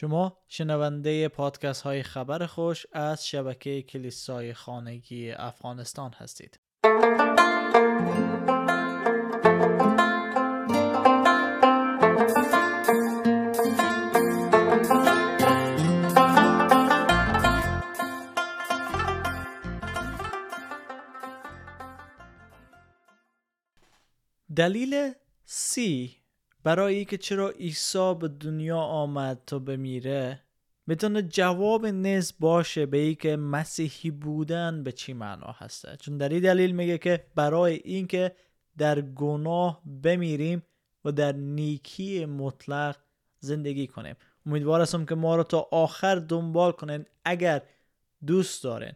شما شنونده پادکست های خبر خوش از شبکه کلیسای خانگی افغانستان هستید. دلیل سی برای که چرا عیسی به دنیا آمد تا بمیره می‌تونه جواب نیز باشه به ای که مسیحی بودن به چی معنا هسته چون در این دلیل میگه که برای اینکه در گناه بمیریم و در نیکی مطلق زندگی کنیم. امیدوار هستم که ما رو تا آخر دنبال کنین. اگر دوست دارین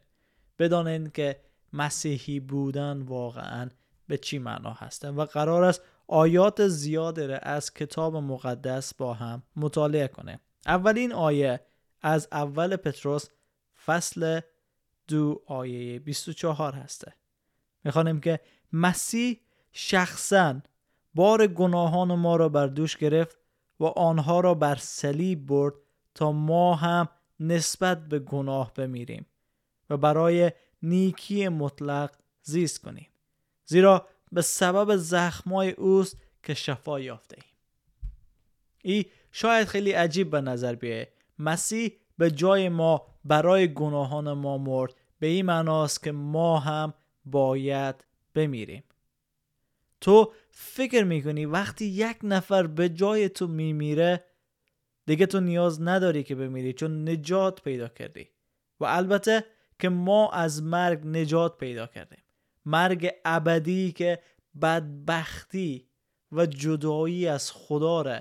بدانین که مسیحی بودن واقعا به چی معنا هسته و قرار است آیات زیاد از کتاب مقدس با هم مطالعه کنه. اولین آیه از اول پتروس فصل دو آیه 24 هسته. می‌خوانیم که مسیح شخصا بار گناهان ما را بر دوش گرفت و آنها را بر صلیب برد تا ما هم نسبت به گناه بمیریم و برای نیکی مطلق زیست کنیم. زیرا به سبب زخمای اوست که شفا یافته ایم. ای شاید خیلی عجیب به نظر بیایه. مسیح به جای ما برای گناهان ما مرد به این معناست که ما هم باید بمیریم. تو فکر می‌کنی وقتی یک نفر به جای تو میمیره دیگه تو نیاز نداری که بمیری چون نجات پیدا کردی. و البته که ما از مرگ نجات پیدا کردیم. مرگ ابدی که بدبختی و جدایی از خدا را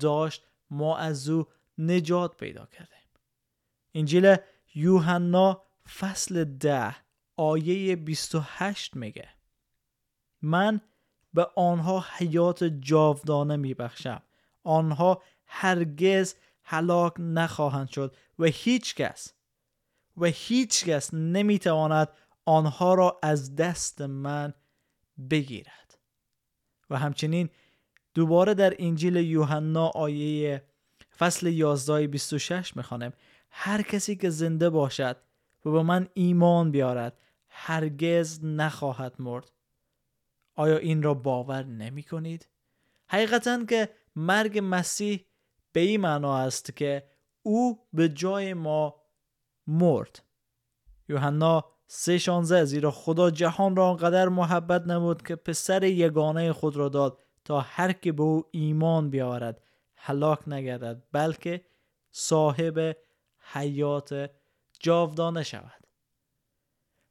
داشت ما از او نجات پیدا کردیم. انجیل یوحنا فصل ده آیه 28 میگه من به آنها حیات جاودانه میبخشم. آنها هرگز هلاک نخواهند شد و هیچ کس و هیچ کس نمی‌تواند آنها را از دست من بگیرد. و همچنین دوباره در انجیل یوحنا آیه فصل 11 26 می‌خوانم. هر کسی که زنده باشد و به من ایمان بیارد هرگز نخواهد مرد. آیا این را باور نمی کنید؟ حقیقتا که مرگ مسیح به این معنا است که او به جای ما مرد. یوحنا سه شانزه زیرا خدا جهان را آنقدر محبت نمود که پسر یگانه خود را داد تا هر که به او ایمان بیاورد. هلاک نگردد بلکه صاحب حیات جاودانه شود.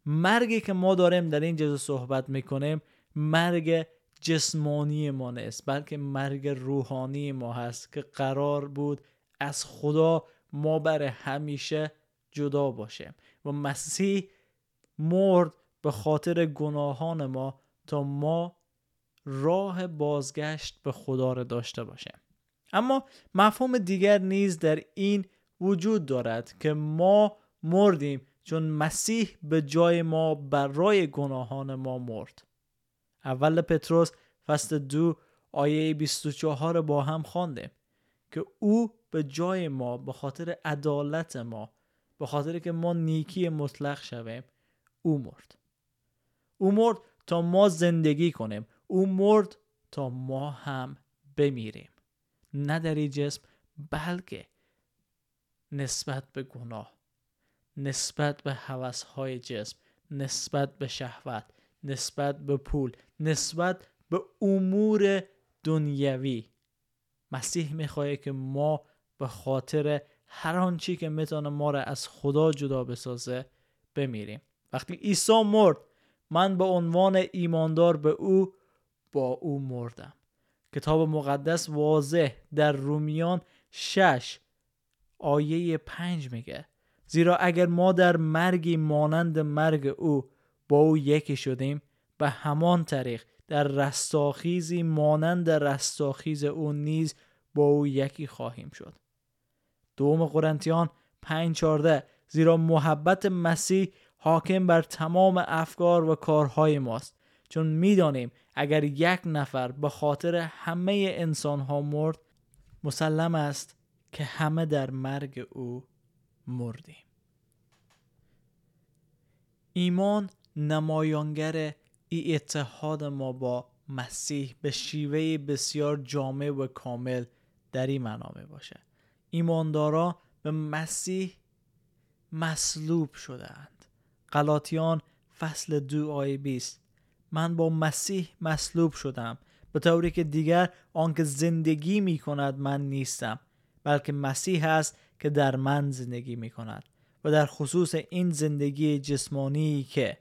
مرگی که ما داریم در این جزو صحبت می‌کنیم مرگ جسمانی ما نیست بلکه مرگ روحانی ما هست که قرار بود از خدا ما بر همیشه جدا باشیم. و مسیح مرد به خاطر گناهان ما تا ما راه بازگشت به خدا را داشته باشیم. اما مفهوم دیگر نیز در این وجود دارد که ما مردیم چون مسیح به جای ما برای گناهان ما مرد. اول پتروس فصل دو آیه 24 با هم خواندیم که او به جای ما به خاطر عدالت ما به خاطر که ما نیکی مطلق شویم او مرد. او مرد تا ما زندگی کنیم. او مرد تا ما هم بمیریم. نه در این جسم بلکه نسبت به گناه نسبت به های جسم نسبت به شهوت نسبت به پول نسبت به امور دنیوی. مسیح می‌خواه که ما به خاطر هر آنچی که می‌تونه ما را از خدا جدا بسازه بمیریم. وقتی عیسی مرد من به عنوان ایماندار به او با او مردم. کتاب مقدس واضح در رومیان شش آیه پنج میگه زیرا اگر ما در مرگی مانند مرگ او با او یکی شدیم به همان طریق در رستاخیزی مانند رستاخیز او نیز با او یکی خواهیم شد. دوم قرنتیان 5 زیرا محبت مسیح حاکم بر تمام افکار و کارهای ماست. چون می‌دانیم اگر یک نفر به خاطر همه انسان ها مرد مسلم است که همه در مرگ او مردیم. ایمان نمایانگر ای اتحاد ما با مسیح به شیوه بسیار جامع و کامل در این منامه باشه. ایماندارا به مسیح مصلوب شدهاند. غلاطیان فصل دو آیه بیست. من با مسیح مصلوب شدم. به طوری که دیگر آنکه زندگی می کند من نیستم بلکه مسیح است که در من زندگی می کند و در خصوص این زندگی جسمانی که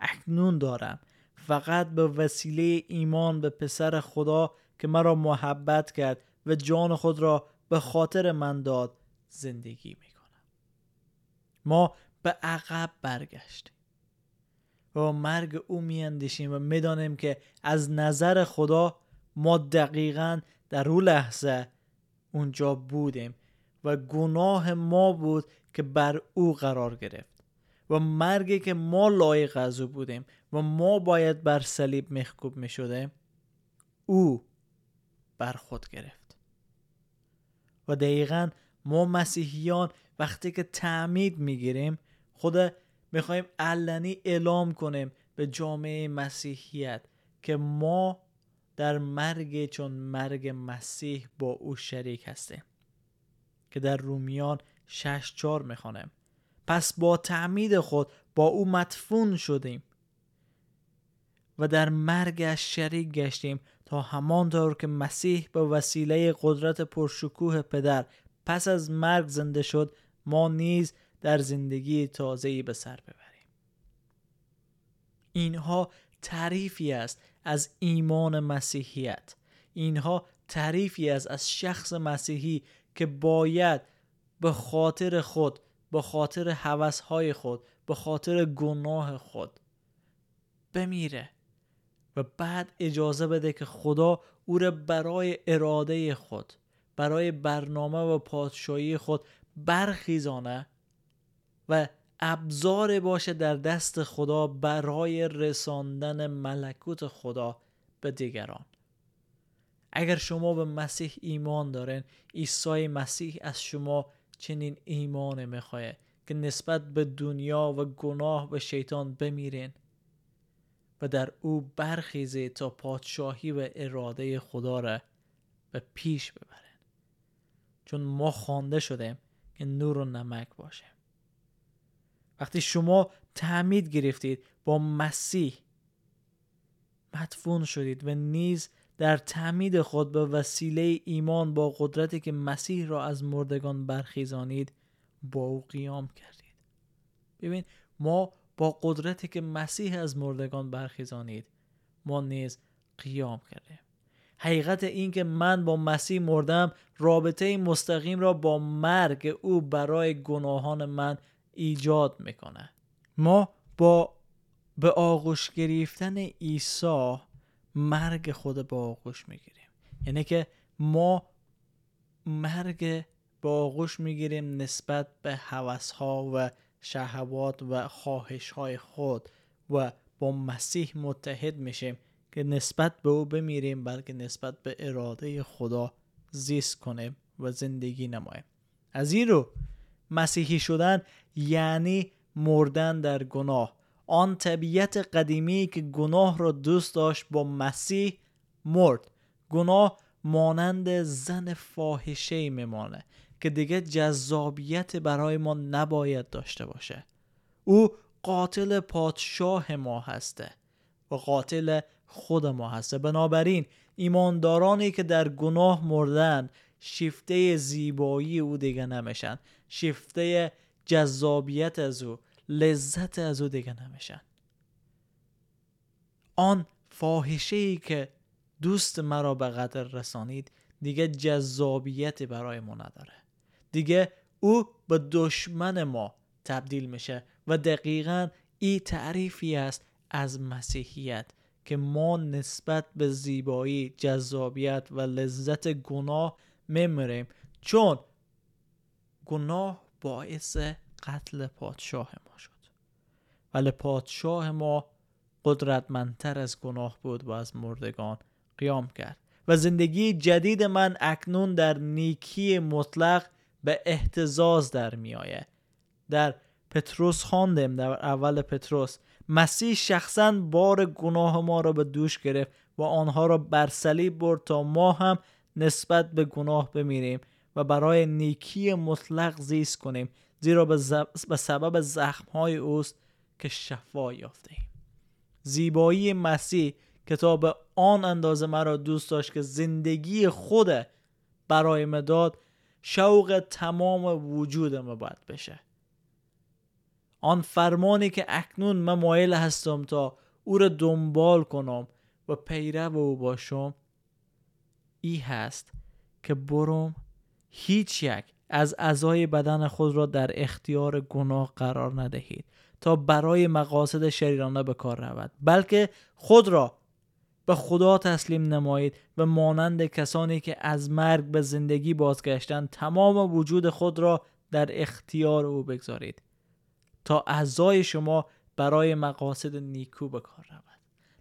اکنون دارم فقط به وسیله ایمان به پسر خدا که مرا محبت کرد و جان خود را به خاطر من داد زندگی می کنم. ما به عقب برگشتیم. و مرگ او میاندیشیم و می‌دانیم که از نظر خدا ما دقیقا در او لحظه اونجا بودیم و گناه ما بود که بر او قرار گرفت. و مرگی که ما لایق از او بودیم و ما باید بر صلیب مخکوب می او بر خود گرفت. و دقیقا ما مسیحیان وقتی که تعمید می‌گیریم خود می‌خوایم علنی اعلام کنیم به جامعه مسیحیت که ما در مرگ چون مرگ مسیح با او شریک هستیم. که در رومیان شش چار می‌خوانم پس با تعمید خود با او مدفون شدیم. و در مرگش شریک گشتیم تا همانطور که مسیح به وسیله قدرت پرشکوه پدر پس از مرگ زنده شد ما نیز در زندگی تازه‌ای به سر ببریم. اینها تعریفی است از ایمان مسیحیت. اینها تعریفی است از شخص مسیحی که باید به خاطر خود به خاطر حوثهای خود به خاطر گناه خود بمیره و بعد اجازه بده که خدا او را برای اراده خود برای برنامه و پادشاهی خود برخیزانه و ابزار باشه در دست خدا برای رساندن ملکوت خدا به دیگران. اگر شما به مسیح ایمان دارین عیسی مسیح از شما چنین ایمان می‌خواه که نسبت به دنیا و گناه و شیطان بمیرین و در او برخیزه تا پادشاهی و اراده خدا را به پیش ببرین. چون ما خوانده شدیم که نور و نمک باشه. وقتی شما تعمید گرفتید با مسیح مدفون شدید و نیز در تعمید خود به وسیله ایمان با قدرتی که مسیح را از مردگان برخیزانید با او قیام کردید. ببین ما با قدرتی که مسیح از مردگان برخیزانید ما نیز قیام کردیم. حقیقت این که من با مسیح مردم رابطه مستقیم را با مرگ او برای گناهان من ایجاد می‌کنه. ما با به آغوش گرفتن عیسی مرگ خود به آغوش می‌گیریم. یعنی که ما مرگ به آغوش می‌گیریم نسبت به حوث ها و شهوات و خواهش های خود و با مسیح متحد میشیم که نسبت به او بمیریم بلکه نسبت به اراده خدا زیست کنیم و زندگی نماییم. از این رو مسیحی شدن یعنی مردن در گناه. آن طبیعت قدیمی که گناه را دوست داشت با مسیح مرد. گناه مانند زن فاحشه میمانه که دیگه جذابیت برای ما نباید داشته باشه. او قاتل پادشاه ما هسته و قاتل خود ما هسته. بنابراین ایماندارانی که در گناه مردن شیفته زیبایی او دیگه نمیشن. شیفته جذابیت از او لذت از او دیگه نمیشن. آن فاحشه ای که دوست مرا به قدر رسانید دیگه جذابیت برای ما نداره. دیگه او به دشمن ما تبدیل میشه و دقیقا این تعریفی است از مسیحیت که ما نسبت به زیبایی جذابیت و لذت گناه میمریم چون گناه باعث قتل پادشاه ما شد. ولی پادشاه ما قدرتمندتر از گناه بود و از مردگان قیام کرد. و زندگی جدید من اکنون در نیکی مطلق به احتزاز در میآید. در پتروس خواندیم در اول پتروس. مسیح شخصا بار گناه ما را به دوش گرفت و آنها را بر صلیب برد تا ما هم نسبت به گناه بمیریم و برای نیکی مطلق زیست کنیم زیرا به سبب زخمهای اوست که شفا یافته ایم زیبایی مسیح کتاب آن اندازه مرا دوست داشت که زندگی خود برای مداد شوق تمام وجودم باید بشه. آن فرمانی که اکنون من مایل هستم تا او را دنبال کنم و پیرو او باشم ای هست که بروم هیچ یک از اعضای بدن خود را در اختیار گناه قرار ندهید تا برای مقاصد شریرانه به کار رود بلکه خود را به خدا تسلیم نمایید و مانند کسانی که از مرگ به زندگی بازگشتند تمام وجود خود را در اختیار او بگذارید تا اعضای شما برای مقاصد نیکو به کار رود.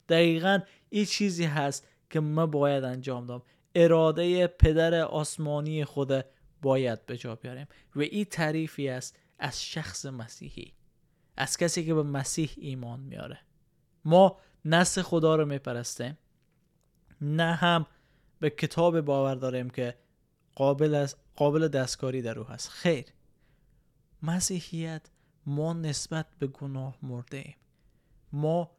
دقیقا این چیزی هست که ما باید انجام دام اراده پدر آسمانی خود باید به جا بیاریم. و این تعریفی است از شخص مسیحی از کسی که به مسیح ایمان میاره. ما نسل خدا رو میپرستیم نه هم به کتاب باور داریم که قابل, از قابل دستکاری در او هست. خیر. مسیحیت ما نسبت به گناه مرده ایم. ما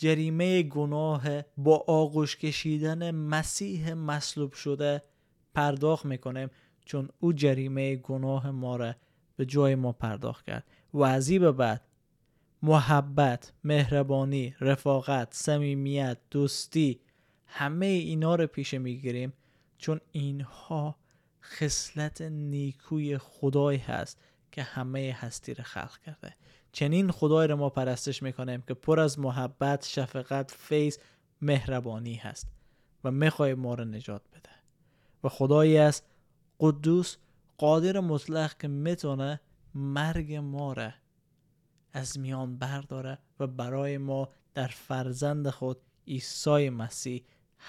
جریمه گناه با آغوش کشیدن مسیح مصلوب شده پرداخت می‌کنیم چون او جریمه گناه ما را به جای ما پرداخت کرد. و از به بعد محبت، مهربانی، رفاقت، صمیمیت، دوستی همه اینا رو پیش می‌گیریم چون اینها خصلت نیکوی خدای هست که همه هستی رو خلق کرده. چنین خدای رو ما پرستش می‌کنیم که پر از محبت، شفقت، فیض، مهربانی هست و می‌خوای ما رو نجات بده. و خدایی است قدوس قادر مطلق که می‌تونه مرگ ما را از میان برداره و برای ما در فرزند خود عیسی مسیح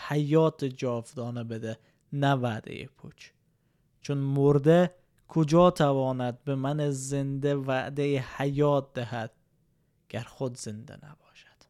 حیات جاودانه بده نه وعده پوچ. چون مرده کجا تواند به من زنده وعده حیات دهد گر خود زنده نباشد؟